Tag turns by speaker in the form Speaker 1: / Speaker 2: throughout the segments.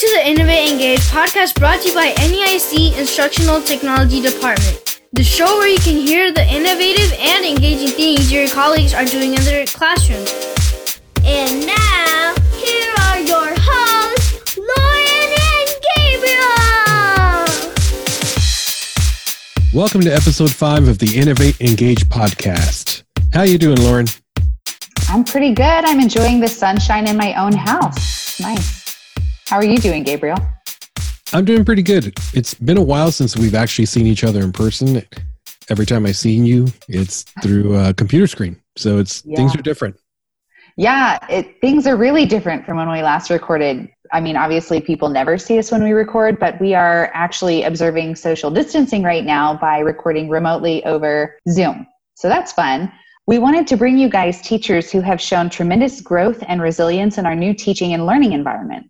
Speaker 1: to the Innovate Engage podcast brought to you by NEISD Instructional Technology Department, the show where you can hear the innovative and engaging things your colleagues are doing in their classrooms.
Speaker 2: And now, here are your hosts, Lauren and Gabriel.
Speaker 3: Welcome to episode five of the Innovate Engage podcast. How you doing, Lauren?
Speaker 4: I'm pretty good. I'm enjoying the sunshine in my own house. Nice. How are you doing, Gabriel?
Speaker 3: I'm doing pretty good. It's been a while since we've actually seen each other in person. Every time I've seen you, it's through a computer screen. So it's yeah. things are different.
Speaker 4: Yeah, it, things are really different from when we last recorded. I mean, obviously, people never see us when we record, but we are actually observing social distancing right now by recording remotely over Zoom. So that's fun. We wanted to bring you guys teachers who have shown tremendous growth and resilience in our new teaching and learning environment.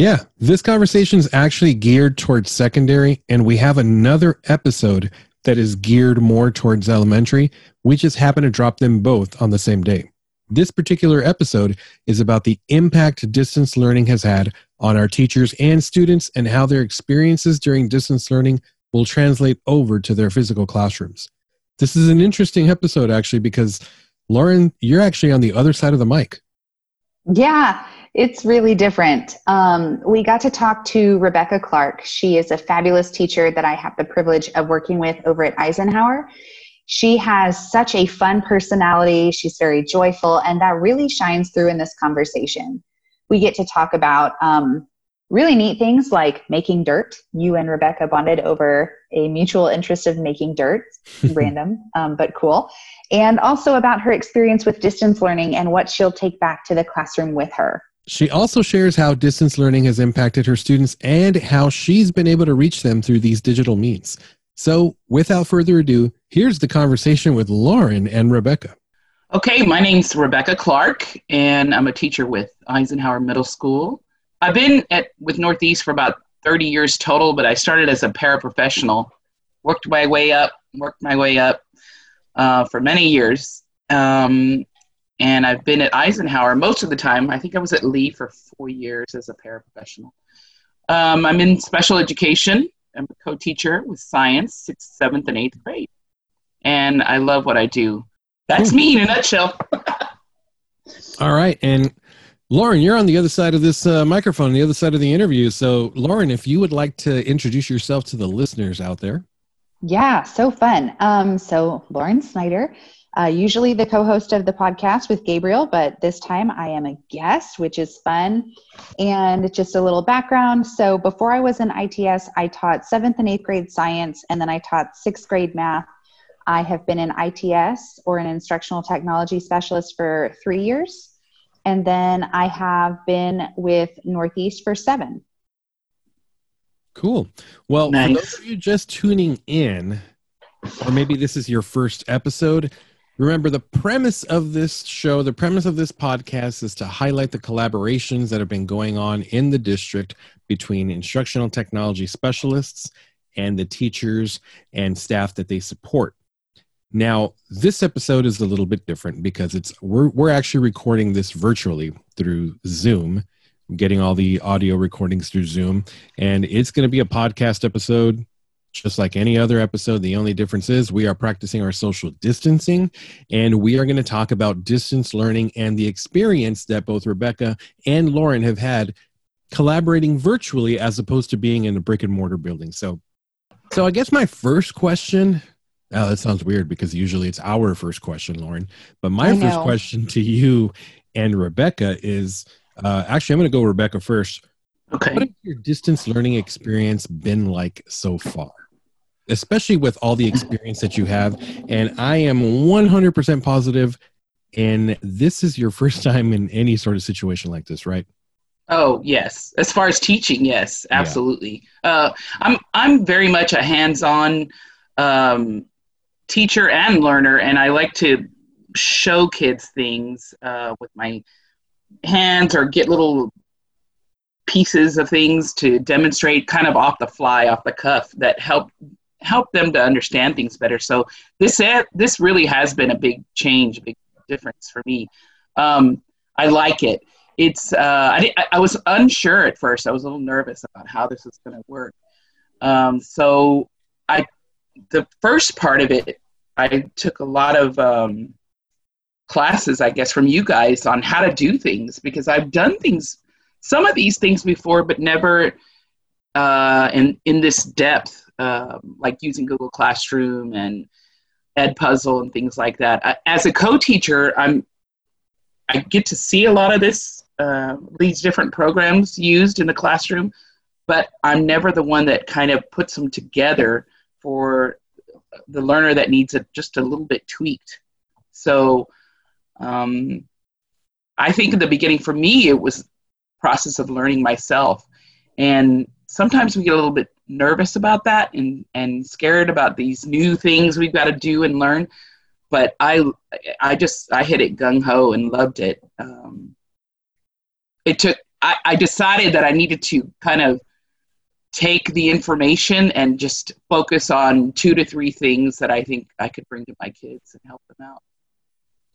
Speaker 3: Yeah, this conversation is actually geared towards secondary, and we have another episode that is geared more towards elementary. We just happen to drop them both on the same day. This particular episode is about the impact distance learning has had on our teachers and students and how their experiences during distance learning will translate over to their physical classrooms. This is an interesting episode, actually, because Lauren, you're actually on the other side of the mic.
Speaker 4: Yeah, it's really different. Um, we got to talk to Rebecca Clark. She is a fabulous teacher that I have the privilege of working with over at Eisenhower. She has such a fun personality. She's very joyful, and that really shines through in this conversation. We get to talk about um, really neat things like making dirt. You and Rebecca bonded over a mutual interest of making dirt, random, um, but cool. And also about her experience with distance learning and what she'll take back to the classroom with her.
Speaker 3: She also shares how distance learning has impacted her students and how she's been able to reach them through these digital means. So, without further ado, here's the conversation with Lauren and Rebecca.
Speaker 5: Okay, my name's Rebecca Clark, and I'm a teacher with Eisenhower Middle School. I've been at with Northeast for about 30 years total, but I started as a paraprofessional, worked my way up, worked my way up uh, for many years. Um, and I've been at Eisenhower most of the time. I think I was at Lee for four years as a paraprofessional. Um, I'm in special education. I'm a co-teacher with science, sixth, seventh, and eighth grade, and I love what I do. That's me in a nutshell.
Speaker 3: All right, and Lauren, you're on the other side of this uh, microphone, the other side of the interview. So, Lauren, if you would like to introduce yourself to the listeners out there.
Speaker 4: Yeah, so fun. Um, so, Lauren Snyder uh, usually the co host of the podcast with Gabriel, but this time I am a guest, which is fun. And just a little background. So before I was in ITS, I taught seventh and eighth grade science, and then I taught sixth grade math. I have been in ITS or an instructional technology specialist for three years. And then I have been with Northeast for seven.
Speaker 3: Cool. Well, nice. for those of you just tuning in, or maybe this is your first episode, Remember, the premise of this show, the premise of this podcast is to highlight the collaborations that have been going on in the district between instructional technology specialists and the teachers and staff that they support. Now, this episode is a little bit different because it's we're we're actually recording this virtually through Zoom, getting all the audio recordings through Zoom, and it's going to be a podcast episode just like any other episode. The only difference is we are practicing our social distancing and we are going to talk about distance learning and the experience that both Rebecca and Lauren have had collaborating virtually as opposed to being in a brick and mortar building. So, so I guess my first question. Oh, that sounds weird because usually it's our first question, Lauren. But my first question to you and Rebecca is uh, actually, I'm going to go Rebecca first.
Speaker 5: Okay.
Speaker 3: What has your distance learning experience been like so far? Especially with all the experience that you have. And I am 100% positive. positive, and this is your first time in any sort of situation like this, right?
Speaker 5: Oh yes, as far as teaching, yes, absolutely. Yeah. Uh, I'm I'm very much a hands-on um, teacher and learner, and I like to show kids things uh, with my hands or get little pieces of things to demonstrate kind of off the fly, off the cuff that help help them to understand things better. So this this really has been a big change, a big difference for me. Um, I like it. it's uh, I, I was unsure at first. I was a little nervous about how this was going to work. Um, so I, the first part of it, I took a lot of um, classes, I guess, from you guys on how to do things because I've done things, some of these things before, but never uh, in in this depth, um, like using Google Classroom and Edpuzzle and things like that. As a co-teacher, I'm I get to see a lot of this uh, these different programs used in the classroom, but I'm never the one that kind of puts them together for the learner that needs it just a little bit tweaked. So um, I think in the beginning for me it was process of learning myself, and sometimes we get a little bit nervous about that and and scared about these new things we've got to do and learn. But I I just I hit it gung ho and loved it. Um, it took I, I decided that I needed to kind of take the information and just focus on two to three things that I think I could bring to my kids and help them out.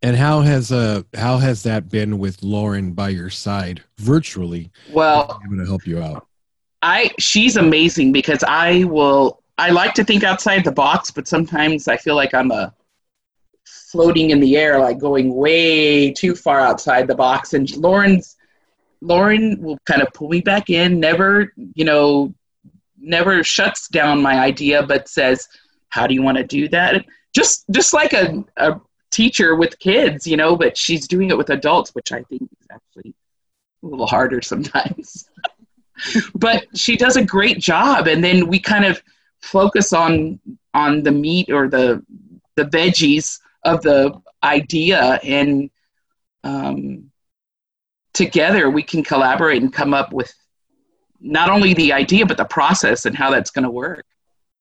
Speaker 3: And how has uh how has that been with Lauren by your side virtually?
Speaker 5: Well,
Speaker 3: able to help you out.
Speaker 5: I she's amazing because I will I like to think outside the box, but sometimes I feel like I'm a floating in the air, like going way too far outside the box. And Lauren's Lauren will kind of pull me back in, never, you know, never shuts down my idea, but says, "How do you want to do that?" Just just like a, a teacher with kids, you know, but she's doing it with adults, which I think is actually a little harder sometimes. but she does a great job, and then we kind of focus on on the meat or the the veggies of the idea and um, together we can collaborate and come up with not only the idea but the process and how that's going to work.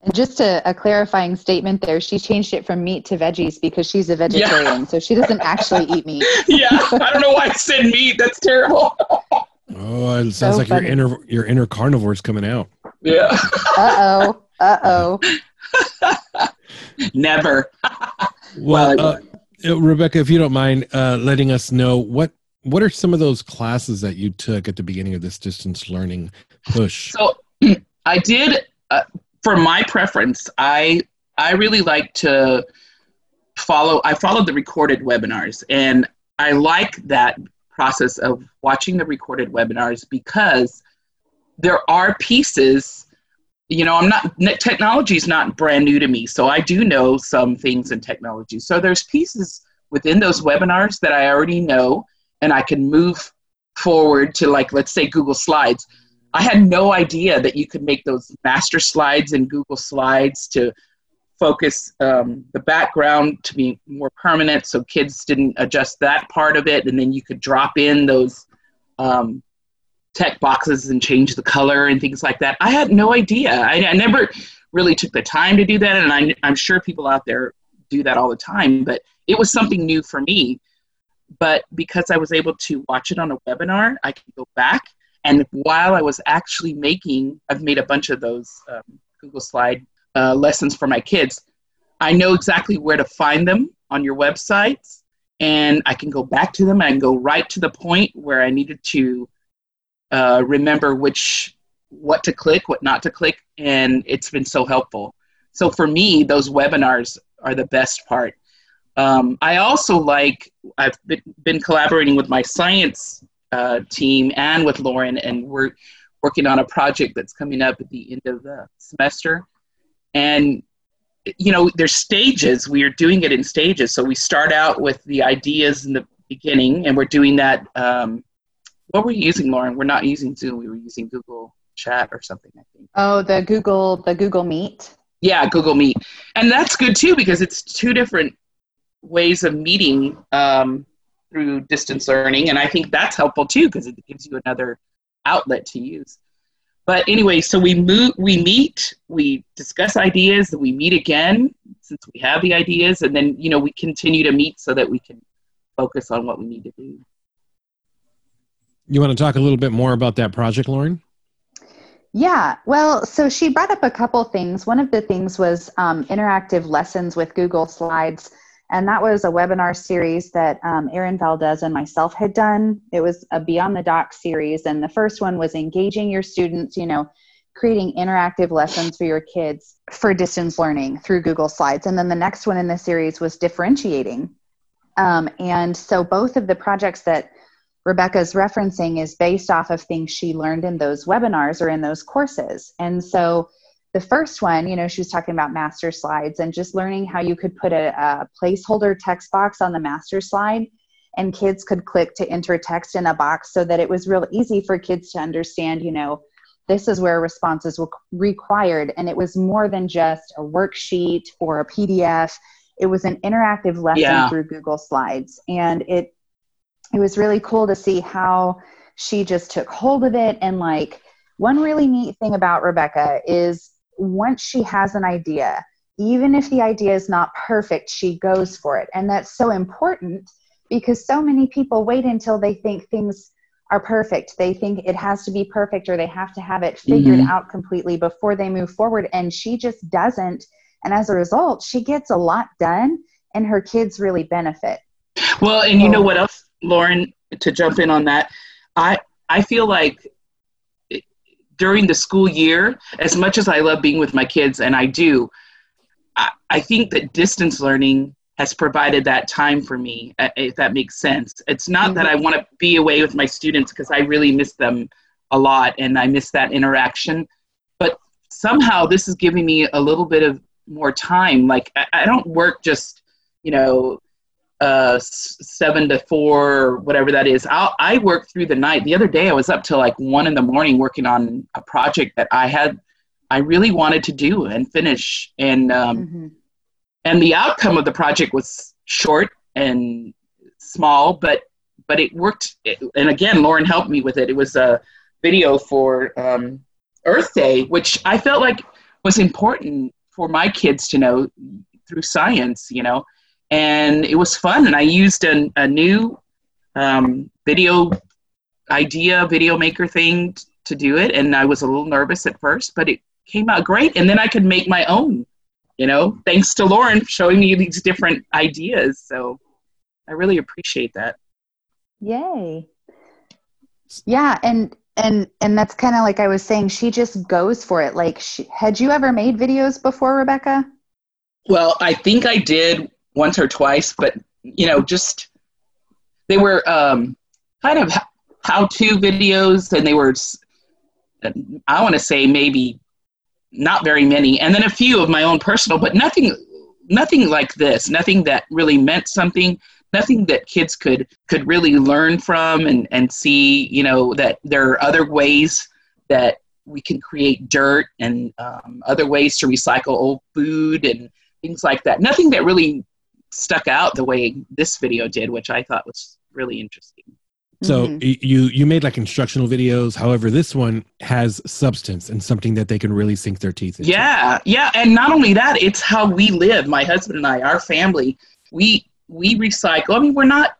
Speaker 4: And just a, a, clarifying statement there she changed it from meat to veggies because she's a vegetarian yeah. so she doesn't actually eat meat.
Speaker 5: Yeah i don't know why i said meat that's terrible
Speaker 3: oh it sounds so like funny. your inner your inner carnivore is coming out
Speaker 5: yeah
Speaker 4: uh-oh uh-oh
Speaker 5: never
Speaker 3: well uh, uh, rebecca if you don't mind uh, letting us know what what are some of those classes that you took at the beginning of this distance learning push?
Speaker 5: So I did uh, for my preference. I I really like to follow. I followed the recorded webinars, and I like that process of watching the recorded webinars because there are pieces. You know, I'm not technology is not brand new to me, so I do know some things in technology. So there's pieces within those webinars that I already know and I can move forward to like let's say Google Slides. I had no idea that you could make those master slides in Google Slides to focus um, the background to be more permanent so kids didn't adjust that part of it and then you could drop in those um, text boxes and change the color and things like that i had no idea i, I never really took the time to do that and I, i'm sure people out there do that all the time but it was something new for me but because I was able to watch it on a webinar, I can go back. And while I was actually making, I've made a bunch of those um, Google Slide uh, lessons for my kids. I know exactly where to find them on your websites, and I can go back to them and go right to the point where I needed to uh, remember which what to click, what not to click, and it's been so helpful. So for me, those webinars are the best part um, I also like, I've been, been collaborating with my science uh, team and with Lauren, and we're working on a project that's coming up at the end of the semester. And, you know, there's stages. We are doing it in stages. So we start out with the ideas in the beginning, and we're doing that. Um, what were you using, Lauren? We're not using Zoom. We were using Google Chat or something, I think.
Speaker 4: Oh, the Google, the Google Meet.
Speaker 5: Yeah, Google Meet. And that's good too because it's two different ways of meeting um, through distance learning, and I think that's helpful too because it gives you another outlet to use. But anyway, so we move, we meet, we discuss ideas, we meet again since we have the ideas, and then you know we continue to meet so that we can focus on what we need to do.
Speaker 3: You want to talk a little bit more about that project, Lauren?
Speaker 4: Yeah, well, so she brought up a couple things. One of the things was um, interactive lessons with Google Slides And that was a webinar series that um, Erin Valdez and myself had done. It was a Beyond the Doc series. And the first one was engaging your students, you know, creating interactive lessons for your kids for distance learning through Google Slides. And then the next one in the series was differentiating. Um, and so both of the projects that Rebecca's referencing is based off of things she learned in those webinars or in those courses. And so the first one, you know, she was talking about master slides and just learning how you could put a, a placeholder text box on the master slide and kids could click to enter text in a box so that it was real easy for kids to understand, you know, this is where responses were required. And it was more than just a worksheet or a PDF. It was an interactive lesson yeah. through Google Slides. And it it was really cool to see how she just took hold of it and like one really neat thing about Rebecca is once she has an idea, even if the idea is not perfect, she goes for it. And that's so important because so many people wait until they think things are perfect. They think it has to be perfect or they have to have it figured mm-hmm. out completely before they move forward. And she just doesn't. And as a result, she gets a lot done and her kids really benefit.
Speaker 5: Well, and you know what else, Lauren, to jump in on that, I I feel like during the school year, as much as I love being with my kids, and I do, I, I think that distance learning has provided that time for me, uh, if that makes sense. It's not mm-hmm. that I want to be away with my students because I really miss them a lot and I miss that interaction. But somehow this is giving me a little bit of more time. Like I, I don't work just, you know, uh, seven to four, whatever that is. I'll, I work through the night. The other day, I was up till like one in the morning working on a project that I had, I really wanted to do and finish. And um, mm-hmm. and the outcome of the project was short and small, but but it worked. And again, Lauren helped me with it. It was a video for um, Earth Day, which I felt like was important for my kids to know through science. You know and it was fun. And I used a, a new um, video idea, video maker thing t- to do it. And I was a little nervous at first, but it came out great. And then I could make my own, you know, thanks to Lauren showing me these different ideas. So I really appreciate that.
Speaker 4: Yay. Yeah. And, and, and that's kind of like I was saying, she just goes for it. Like, she, had you ever made videos before, Rebecca?
Speaker 5: Well, I think I did once or twice, but you know, just they were um, kind of how-to videos, and they were I want to say maybe not very many, and then a few of my own personal, but nothing nothing like this, nothing that really meant something, nothing that kids could could really learn from and and see, you know, that there are other ways that we can create dirt and um, other ways to recycle old food and things like that. Nothing that really stuck out the way this video did, which I thought was really interesting.
Speaker 3: So mm-hmm. you you made like instructional videos. However, this one has substance and something that they can really sink their teeth into.
Speaker 5: Yeah, yeah, and not only that, it's how we live. My husband and I, our family, we we recycle. I mean, we're not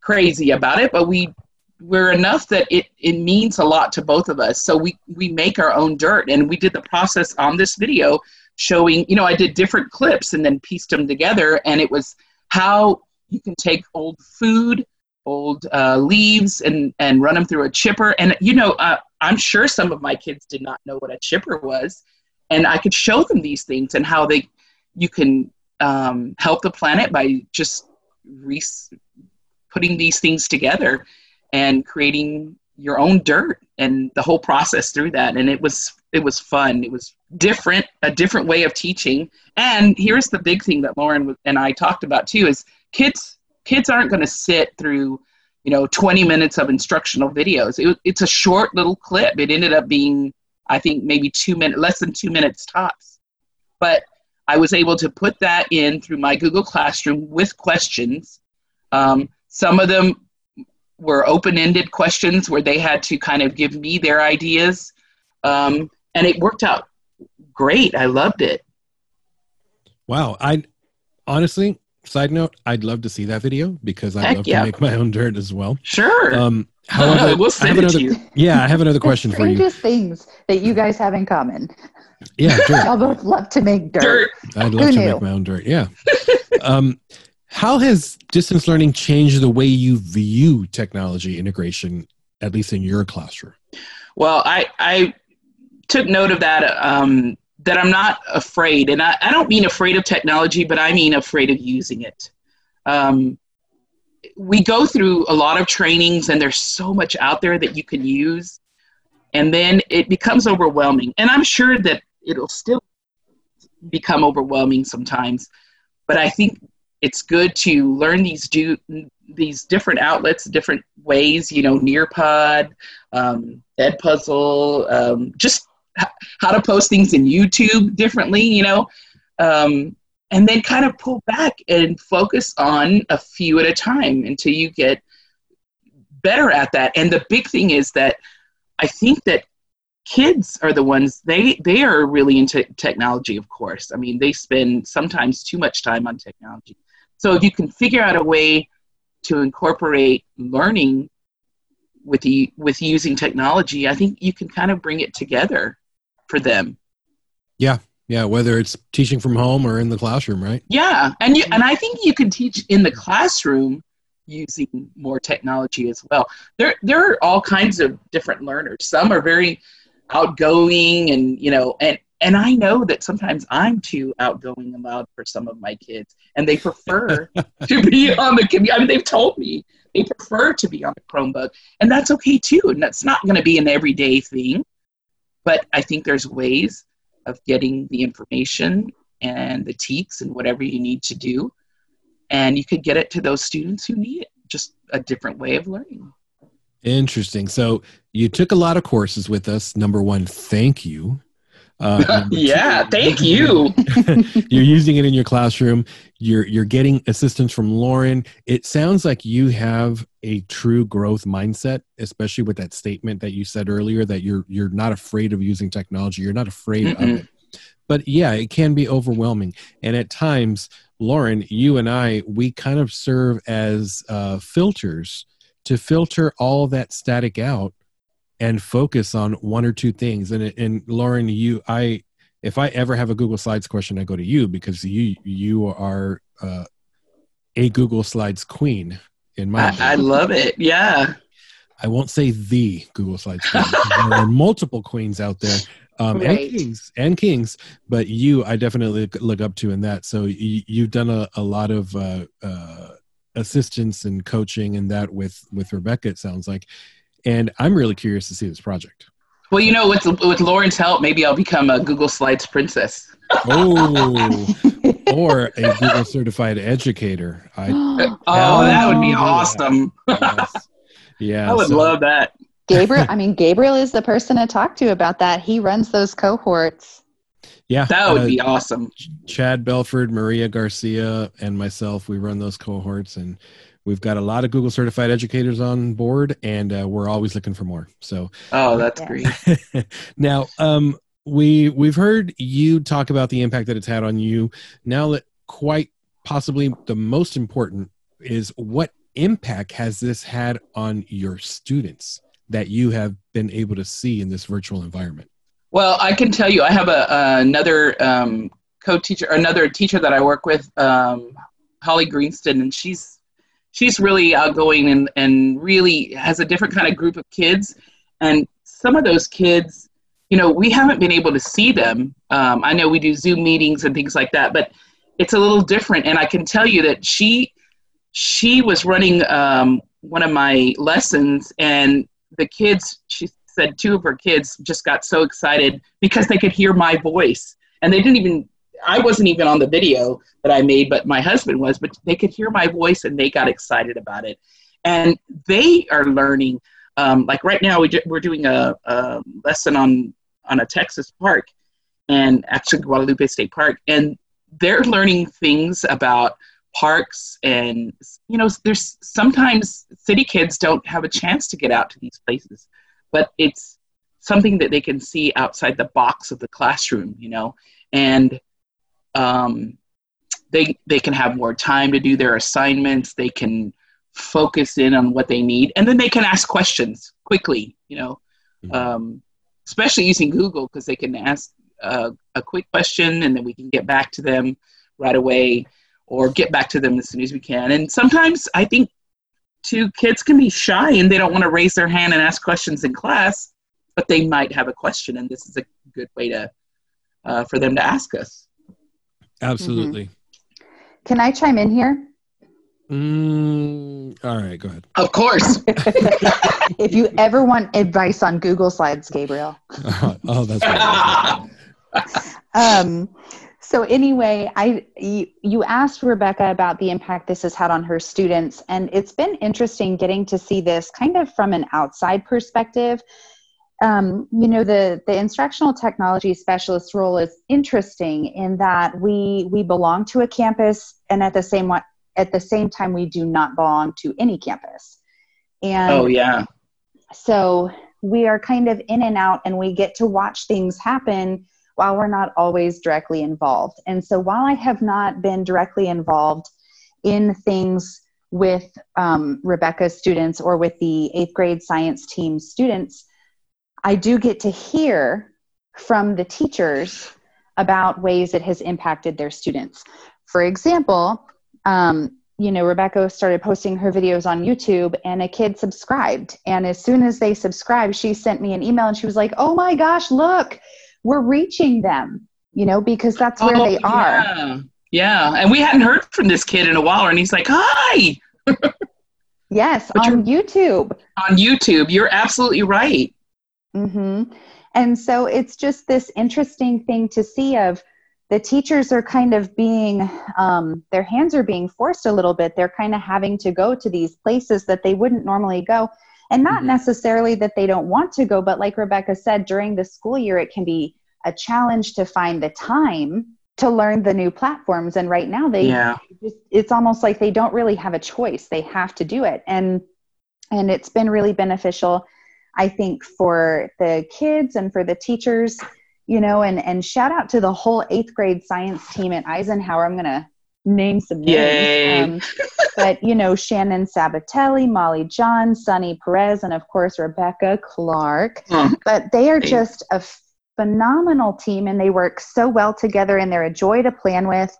Speaker 5: crazy about it, but we we're enough that it it means a lot to both of us. So we we make our own dirt, and we did the process on this video showing, you know, I did different clips and then pieced them together, and it was how you can take old food, old uh, leaves, and and run them through a chipper. And you know, uh, I'm sure some of my kids did not know what a chipper was, and I could show them these things and how they you can um, help the planet by just re- putting these things together and creating your own dirt and the whole process through that. And it was it was fun. It was different a different way of teaching. And here's the big thing that lauren and i talked about too is kids kids aren't going to sit through you know 20 minutes of instructional videos. It, it's a short little clip. It ended up being i think maybe two minutes less than two minutes tops. But i was able to put that in through my google classroom with questions. Um, some of them were open-ended questions where they had to kind of give me their ideas um, and it worked out great i loved it
Speaker 3: wow i honestly side note i'd love to see that video because i love yeah. to make my own dirt as well
Speaker 5: sure
Speaker 3: um
Speaker 5: however we'll send
Speaker 3: it
Speaker 5: to you.
Speaker 3: yeah i have another question for you
Speaker 4: strangest things that you guys have in common
Speaker 3: yeah
Speaker 4: dirt. y'all both love to make dirt, dirt.
Speaker 3: i'd love Who to knew? make my own dirt yeah um How has distance learning changed the way you view technology integration, at least in your classroom?
Speaker 5: Well, I, I took note of that. Um, that I'm not afraid, and I, I, don't mean afraid of technology, but I mean afraid of using it. Um, we go through a lot of trainings, and there's so much out there that you can use, and then it becomes overwhelming. And I'm sure that it'll still become overwhelming sometimes, but I think it's good to learn these do these different outlets, different ways. You know, Nearpod, um, Edpuzzle, um, just how to post things in YouTube differently. You know, um, and then kind of pull back and focus on a few at a time until you get better at that. And the big thing is that I think that kids are the ones they they are really into technology of course i mean they spend sometimes too much time on technology so if you can figure out a way to incorporate learning with the with using technology, I think you can kind of bring it together for them.
Speaker 3: Yeah. Yeah, whether it's teaching from home or in the classroom, right?
Speaker 5: Yeah. And you and I think you can teach in the classroom using more technology as well. There there are all kinds of different learners. Some are very outgoing and you know and and I know that sometimes I'm too outgoing and loud for some of my kids, and they prefer to be on the computer. I mean, they've told me they prefer to be on the Chromebook, and that's okay too. And that's not going to be an everyday thing, but I think there's ways of getting the information and the TEKS and whatever you need to do, and you could get it to those students who need it. Just a different way of learning.
Speaker 3: Interesting. So you took a lot of courses with us. Number one, thank you
Speaker 5: uh, yeah, two, thank you.
Speaker 3: you're using it in your classroom. You're you're getting assistance from Lauren. It sounds like you have a true growth mindset, especially with that statement that you said earlier that you're you're not afraid of using technology. You're not afraid Mm-mm. of it. But yeah, it can be overwhelming, and at times, Lauren, you and I, we kind of serve as uh, filters to filter all that static out and focus on one or two things. And and Lauren, you, I, if I ever have a Google Slides question, I go to you because you you are uh, a Google Slides queen in my.
Speaker 5: I, I love it. Yeah.
Speaker 3: I won't say the Google Slides queen. there are multiple queens out there. Um, right. and kings and kings but you i definitely look up to in that so you, have done a, a lot of uh, uh, assistance and coaching and that with with rebecca it sounds like and I'm really curious to see this project.
Speaker 5: Well, you know, with with Lauren's help, maybe I'll become a Google Slides princess.
Speaker 3: oh, or a Google certified educator. I,
Speaker 5: oh, that would be awesome. yes. Yeah, I would so, love that.
Speaker 4: Gabriel, I mean, Gabriel is the person to talk to about that. He runs those cohorts.
Speaker 3: Yeah,
Speaker 5: that would uh, be awesome.
Speaker 3: Chad Belford, Maria Garcia, and myself, we run those cohorts, and We've got a lot of Google certified educators on board, and uh, we're always looking for more. So,
Speaker 5: oh, that's great.
Speaker 3: now, um, we we've heard you talk about the impact that it's had on you. Now, that quite possibly the most important is what impact has this had on your students that you have been able to see in this virtual environment?
Speaker 5: Well, I can tell you, I have a, another um, co-teacher, another teacher that I work with, um, Holly Greenston, and she's she's really outgoing and, and really has a different kind of group of kids. And some of those kids, you know, we haven't been able to see them. Um, I know we do Zoom meetings and things like that, but it's a little different. And I can tell you that she she was running um, one of my lessons, and the kids, she said, two of her kids just got so excited because they could hear my voice, and they didn't even I wasn't even on the video that I made, but my husband was. But they could hear my voice and they got excited about it, and they are learning. Um, like right now, we we're doing a, a lesson on on a Texas park, and actually Guadalupe State Park, and they're learning things about parks and you know there's sometimes city kids don't have a chance to get out to these places but it's something that they can see outside the box of the classroom you know and um, they they can have more time to do their assignments. They can focus in on what they need, and then they can ask questions quickly. You know, mm-hmm. um, especially using Google because they can ask uh, a quick question, and then we can get back to them right away. or get back to them as soon as we can. And sometimes I think two kids can be shy and they don't want to raise their hand and ask questions in class, but they might have a question, and this is a good way to uh, for them to ask us.
Speaker 3: Absolutely.
Speaker 4: Mm-hmm. Can I chime in here?
Speaker 3: Mm, all right, go ahead.
Speaker 5: Of course.
Speaker 4: if you ever want advice on Google Slides, Gabriel.
Speaker 3: oh, that's right.
Speaker 4: um, so anyway, I you, you asked Rebecca about the impact this has had on her students, and it's been interesting getting to see this kind of from an outside perspective. Um, you know, the the instructional technology specialist role is interesting in that we we belong to a campus, and at the same at the same time, we do not belong to any campus. And
Speaker 5: oh yeah,
Speaker 4: so we are kind of in and out, and we get to watch things happen while we're not always directly involved. And so while I have not been directly involved in things with um, Rebecca's students or with the eighth grade science team students, I do get to hear from the teachers about ways it has impacted their students. For example, um, you know, Rebecca started posting her videos on YouTube and a kid subscribed. And as soon as they subscribed, she sent me an email and she was like, oh my gosh, look, we're reaching them, you know, because that's where oh, they are.
Speaker 5: Yeah. yeah. And we hadn't heard from this kid in a while, and he's like, hi.
Speaker 4: yes, but on YouTube.
Speaker 5: On YouTube. You're absolutely right.
Speaker 4: Mm-hmm. And so it's just this interesting thing to see of the teachers are kind of being um, their hands are being forced a little bit they're kind of having to go to these places that they wouldn't normally go and not mm-hmm. necessarily that they don't want to go but like rebecca said during the school year it can be a challenge to find the time to learn the new platforms and right now they
Speaker 5: yeah.
Speaker 4: just, it's almost like they don't really have a choice they have to do it and and it's been really beneficial i think for the kids and for the teachers you know and and shout out to the whole eighth grade science team at eisenhower. I'm going to name some names. Um, but you know shannon sabatelli molly john sunny perez and of course rebecca clark. But they are just a phenomenal team and they work so well together and they're a joy to plan with.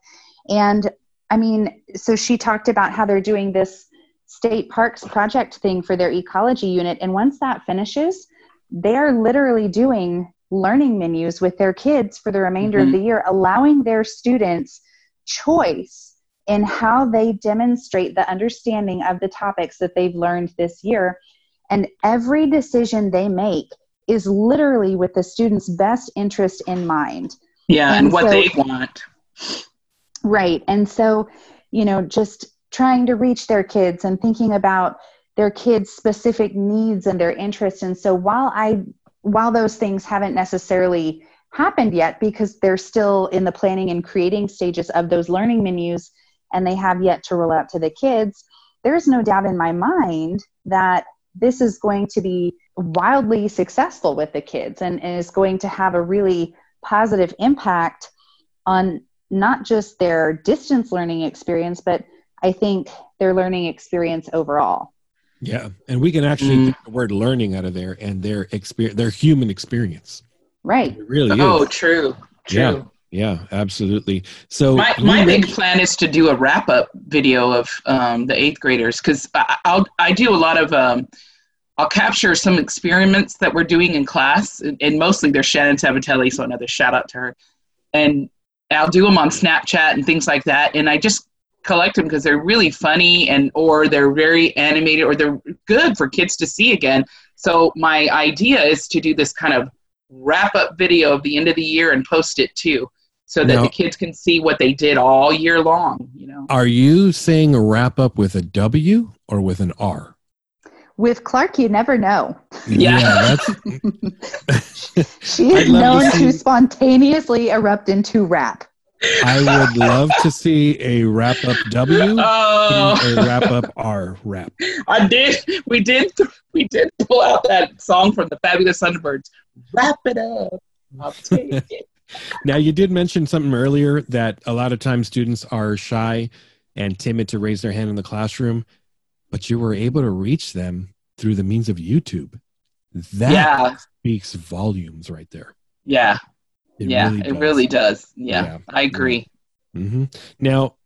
Speaker 4: And I mean, so she talked about how they're doing this state parks project thing for their ecology unit. And once that finishes, they're literally doing learning menus with their kids for the remainder mm-hmm. of the year, allowing their students choice in how they demonstrate the understanding of the topics that they've learned this year. And every decision they make is literally with the student's best interest in mind.
Speaker 5: Yeah, and, and what so, they want.
Speaker 4: Right. And so, you know, just trying to reach their kids and thinking about their kids' specific needs and their interests. And so while I while those things haven't necessarily happened yet because they're still in the planning and creating stages of those learning menus and they have yet to roll out to the kids, there's no doubt in my mind that this is going to be wildly successful with the kids and, is going to have a really positive impact on not just their distance learning experience, but I think their learning experience overall.
Speaker 3: Yeah, and we can actually mm. get the word learning out of there and their experience, their human experience.
Speaker 4: Right.
Speaker 3: It really
Speaker 5: oh,
Speaker 3: is.
Speaker 5: true. True.
Speaker 3: Yeah. Yeah, absolutely. So
Speaker 5: my, my big plan is to do a wrap up video of um, the eighth graders because I'll I do a lot of um, I'll capture some experiments that we're doing in class, and, and mostly they're Shannon Sabatelli, so another shout out to her. And I'll do them on Snapchat and things like that, and I just collect them because they're really funny and or they're very animated or they're good for kids to see again. So my idea is to do this kind of wrap up video of the end of the year and post it too so that now, the kids can see what they did all year long you know
Speaker 3: are you saying a wrap up with a w or with an r
Speaker 4: with Clark, you never know.
Speaker 5: Yeah, yeah
Speaker 4: she is known to, see, to, spontaneously erupt into rap.
Speaker 3: I would love to see a wrap up W oh. a wrap up R rap.
Speaker 5: I did. We did. We did pull out that song from the Fabulous Thunderbirds. Wrap it up. I'll take it.
Speaker 3: now you did mention something earlier that a lot of times students are shy and timid to raise their hand in the classroom but you were able to reach them through the means of YouTube. That yeah. speaks volumes right there.
Speaker 5: Yeah. It yeah, really it really does. Yeah, yeah. I agree.
Speaker 3: Mm-hmm. Now,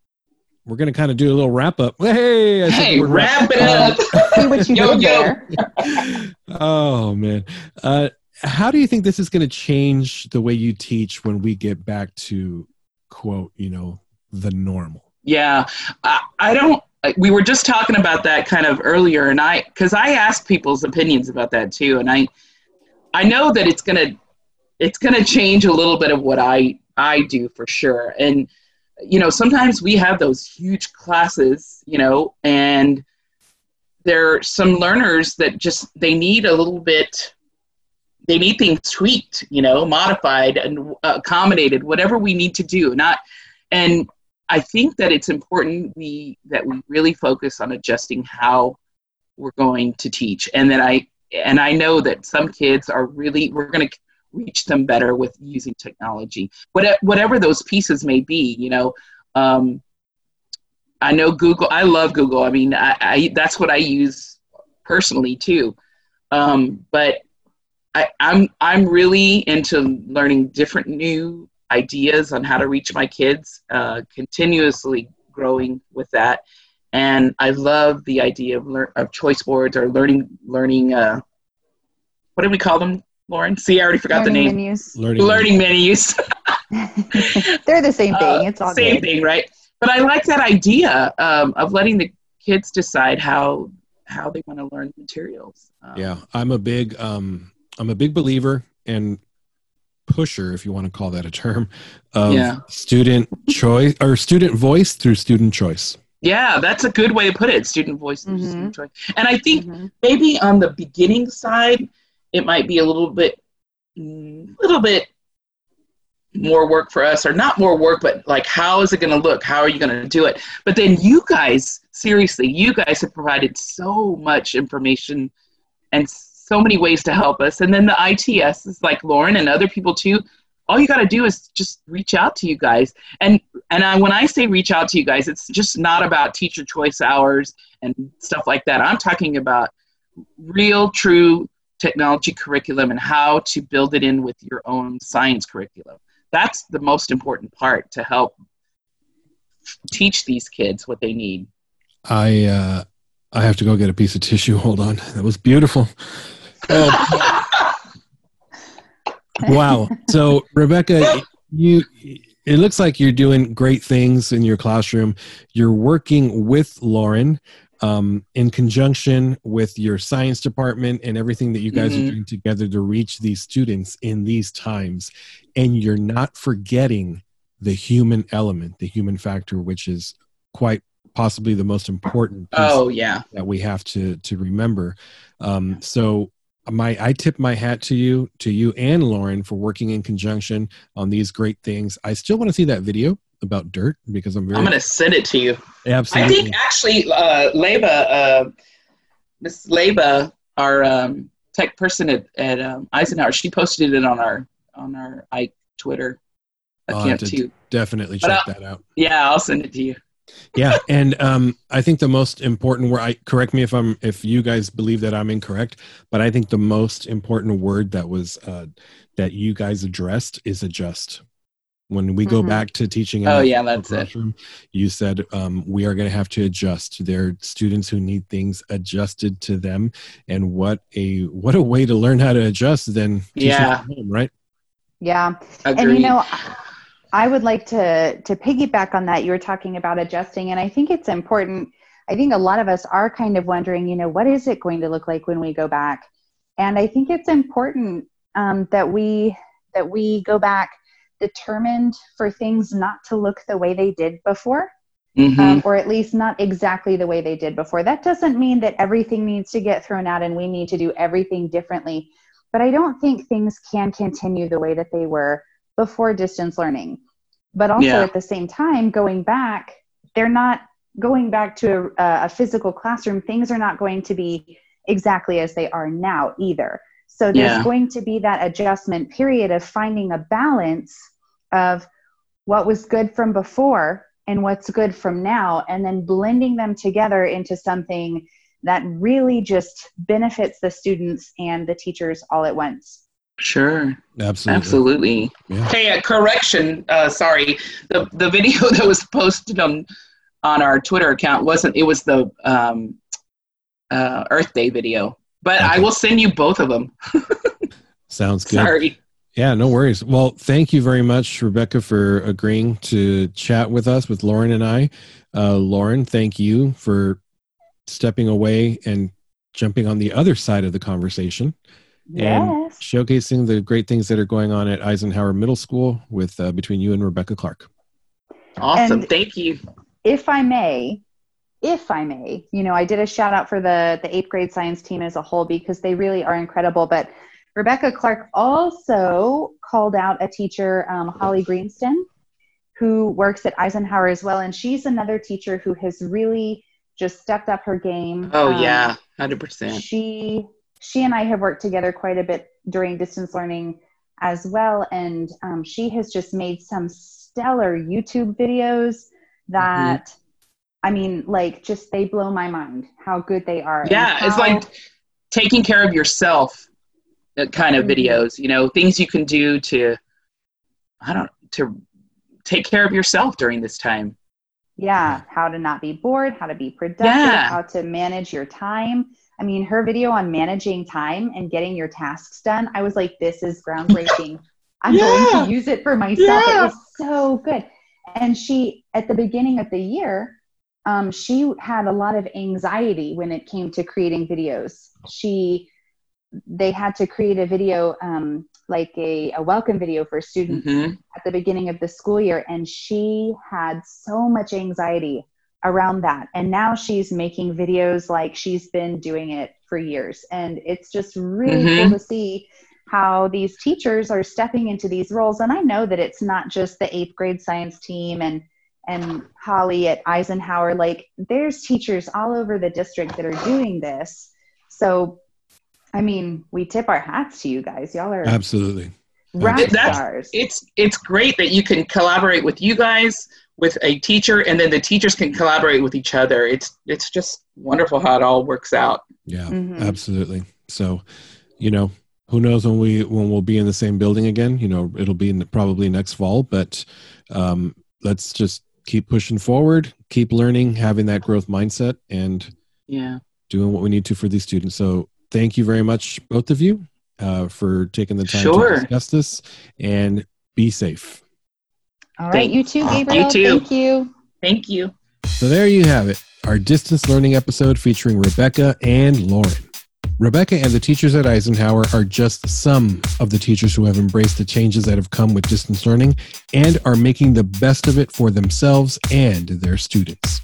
Speaker 3: we're going to kind of do a little wrap up. Hey,
Speaker 5: hey, wrap it up.
Speaker 4: See what you yo, did yo. there.
Speaker 3: oh man, uh, how do you think this is going to change the way you teach when we get back to quote, you know, the normal?
Speaker 5: Yeah, I, I don't. We were just talking about that kind of earlier, and I because I ask people's opinions about that too, and I I know that it's gonna it's gonna change a little bit of what I I do for sure, and you know sometimes we have those huge classes, you know, and there are some learners that just they need a little bit they need things tweaked you know modified and uh, accommodated whatever we need to do. Not and i think that it's important we that we really focus on adjusting how we're going to teach. And that i and i know that some kids are really we're going to reach them better with using technology whatever those pieces may be you know um, i know google i love google i mean I, I that's what i use personally too um, but I, I'm I'm really into learning different new ideas on how to reach my kids. Uh, continuously growing with that, and I love the idea of lear- of choice boards or learning learning. Uh, what do we call them, Lauren? See, I already forgot
Speaker 4: learning
Speaker 5: the name.
Speaker 4: Menus.
Speaker 5: Learning, learning menus.
Speaker 4: They're the same thing. It's all
Speaker 5: uh, same
Speaker 4: good.
Speaker 5: thing, right? But I like that idea um, of letting the kids decide how how they want to learn materials.
Speaker 3: Um, yeah, I'm a big um, I'm a big believer and pusher, if you want to call that a term, of yeah. student choice or student voice through student choice.
Speaker 5: Yeah, that's a good way to put it. Student voice through mm-hmm. student choice. And I think mm-hmm. maybe on the beginning side, it might be a little bit, mm. little bit more work for us, or not more work, but like how is it going to look? How are you going to do it? But then you guys, seriously, you guys have provided so much information and so many ways to help us. And then the ITS is like Lauren and other people too. All you got to do is just reach out to you guys. And and I, when I say reach out to you guys, it's just not about teacher choice hours and stuff like that. I'm talking about real, true technology curriculum and how to build it in with your own science curriculum. That's the most important part to help teach these kids what they need.
Speaker 3: I uh, I have to go get a piece of tissue. Hold on. That was beautiful. Oh. wow. So, Rebecca, you it looks like you're doing great things in your classroom. You're working with Lauren um, in conjunction with your science department and everything that you guys mm-hmm. are doing together to reach these students in these times. And you're not forgetting the human element, the human factor, which is quite possibly the most important
Speaker 5: oh yeah
Speaker 3: that we have to to remember um, so my I tip my hat to you, to you and Lauren for working in conjunction on these great things. I still want to see that video about dirt because I'm very.
Speaker 5: I'm going to send it to you.
Speaker 3: Absolutely.
Speaker 5: I think actually, uh, Leba, uh, Miss Leba, our um, tech person at, at um, Eisenhower, she posted it on our on our I Twitter account too.
Speaker 3: Definitely check that out.
Speaker 5: Yeah, I'll send it to you
Speaker 3: yeah and um, i think the most important word i correct me if i'm if you guys believe that i'm incorrect but i think the most important word that was uh, that you guys addressed is adjust when we go mm-hmm. back to teaching
Speaker 5: oh yeah that's it
Speaker 3: you said um, we are going to have to adjust there are students who need things adjusted to them and what a what a way to learn how to adjust than
Speaker 5: yeah
Speaker 3: home, right
Speaker 4: yeah Agreed. and you know I would like to to piggyback on that. You were talking about adjusting, and I think it's important. I think a lot of us are kind of wondering, you know, what is it going to look like when we go back? And I think it's important um, that we that we go back determined for things not to look the way they did before, mm-hmm. um, or at least not exactly the way they did before. That doesn't mean that everything needs to get thrown out and we need to do everything differently. But I don't think things can continue the way that they were before distance learning. But also yeah. at the same time, going back, they're not going back to a, a, physical classroom. Things are not going to be exactly as they are now either. So there's yeah. going to be that adjustment period of finding a balance of what was good from before and what's good from now, and then blending them together into something that really just benefits the students and the teachers all at once.
Speaker 5: Sure.
Speaker 3: Absolutely.
Speaker 5: Absolutely. Yeah. Hey, a correction. Uh, sorry, the the video that was posted on on our Twitter account wasn't. It was the um, uh, Earth Day video. But okay. I will send you both of them.
Speaker 3: Sounds good.
Speaker 5: Sorry.
Speaker 3: Yeah, no worries. Well, thank you very much, Rebecca, for agreeing to chat with us, with Lauren and I. Uh, Lauren, thank you for stepping away and jumping on the other side of the conversation
Speaker 4: yes.
Speaker 3: and showcasing the great things that are going on at Eisenhower Middle School with uh, between you and Rebecca Clark.
Speaker 5: Awesome. And thank you.
Speaker 4: If I may, if I may, you know, I did a shout out for the the eighth grade science team as a whole because they really are incredible. But Rebecca Clark also called out a teacher, um, Holly Greenston, who works at Eisenhower as well, and she's another teacher who has really just stepped up her game.
Speaker 5: Oh um, yeah, hundred percent.
Speaker 4: She she and I have worked together quite a bit during distance learning as well, and um, she has just made some stellar YouTube videos that. Mm-hmm I mean, like, just they blow my mind how good they are.
Speaker 5: Yeah, how... it's like taking care of yourself kind of mm-hmm. videos, you know, things you can do to, I don't, to take care of yourself during this time.
Speaker 4: Yeah, how to not be bored, how to be productive, yeah. how to manage your time. I mean, her video on managing time and getting your tasks done, I was like, this is groundbreaking. I'm yeah. going to use it for myself. Yeah. It was so good. And she, at the beginning of the year, um, she had a lot of anxiety when it came to creating videos. She, they had to create a video, um, like a, a welcome video for students mm-hmm. at the beginning of the school year, and she had so much anxiety around that. And now she's making videos like she's been doing it for years, and it's just really mm-hmm. cool to see how these teachers are stepping into these roles. And I know that it's not just the eighth grade science team and and Holly at Eisenhower, like there's teachers all over the district that are doing this. So, I mean, we tip our hats to you guys. Y'all are
Speaker 3: absolutely
Speaker 4: rock stars.
Speaker 5: It's it's great that you can collaborate with you guys with a teacher, and then the teachers can collaborate with each other. It's it's just wonderful how it all works out.
Speaker 3: Yeah, mm-hmm. absolutely. So, you know, who knows when we when we'll be in the same building again? You know, it'll be in probably next fall, but um, let's just keep pushing forward, keep learning, having that growth mindset, and
Speaker 5: yeah,
Speaker 3: doing what we need to for these students. So thank you very much, both of you, uh, for taking the time
Speaker 5: sure.
Speaker 3: to discuss this, and be safe.
Speaker 4: All right, you too, Gabriel.
Speaker 5: You too.
Speaker 4: Thank you.
Speaker 5: Thank you.
Speaker 3: So there you have it, our distance learning episode featuring Rebecca and Lauren. Rebecca and the teachers at Eisenhower are just some of the teachers who have embraced the changes that have come with distance learning and are making the best of it for themselves and their students.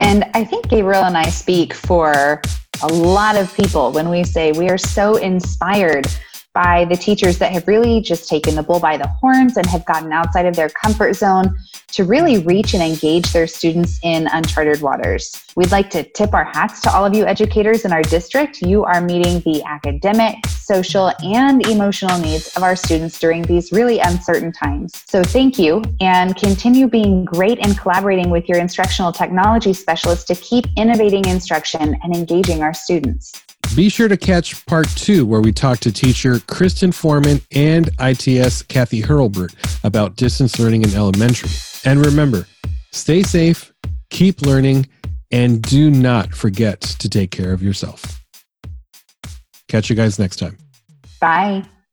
Speaker 4: And I think Gabriel and I speak for a lot of people when we say we are so inspired by the teachers that have really just taken the bull by the horns and have gotten outside of their comfort zone to really reach and engage their students in uncharted waters. We'd like to tip our hats to all of you educators in our district. You are meeting the academic, social, and emotional needs of our students during these really uncertain times. So thank you and continue being great and collaborating with your instructional technology specialists to keep innovating instruction and engaging our students.
Speaker 3: Be sure to catch part two, where we talk to teacher Kristen Foreman and ITS Kathy Hurlbert about distance learning in elementary. And remember, stay safe, keep learning, and do not forget to take care of yourself. Catch you guys next time.
Speaker 4: Bye.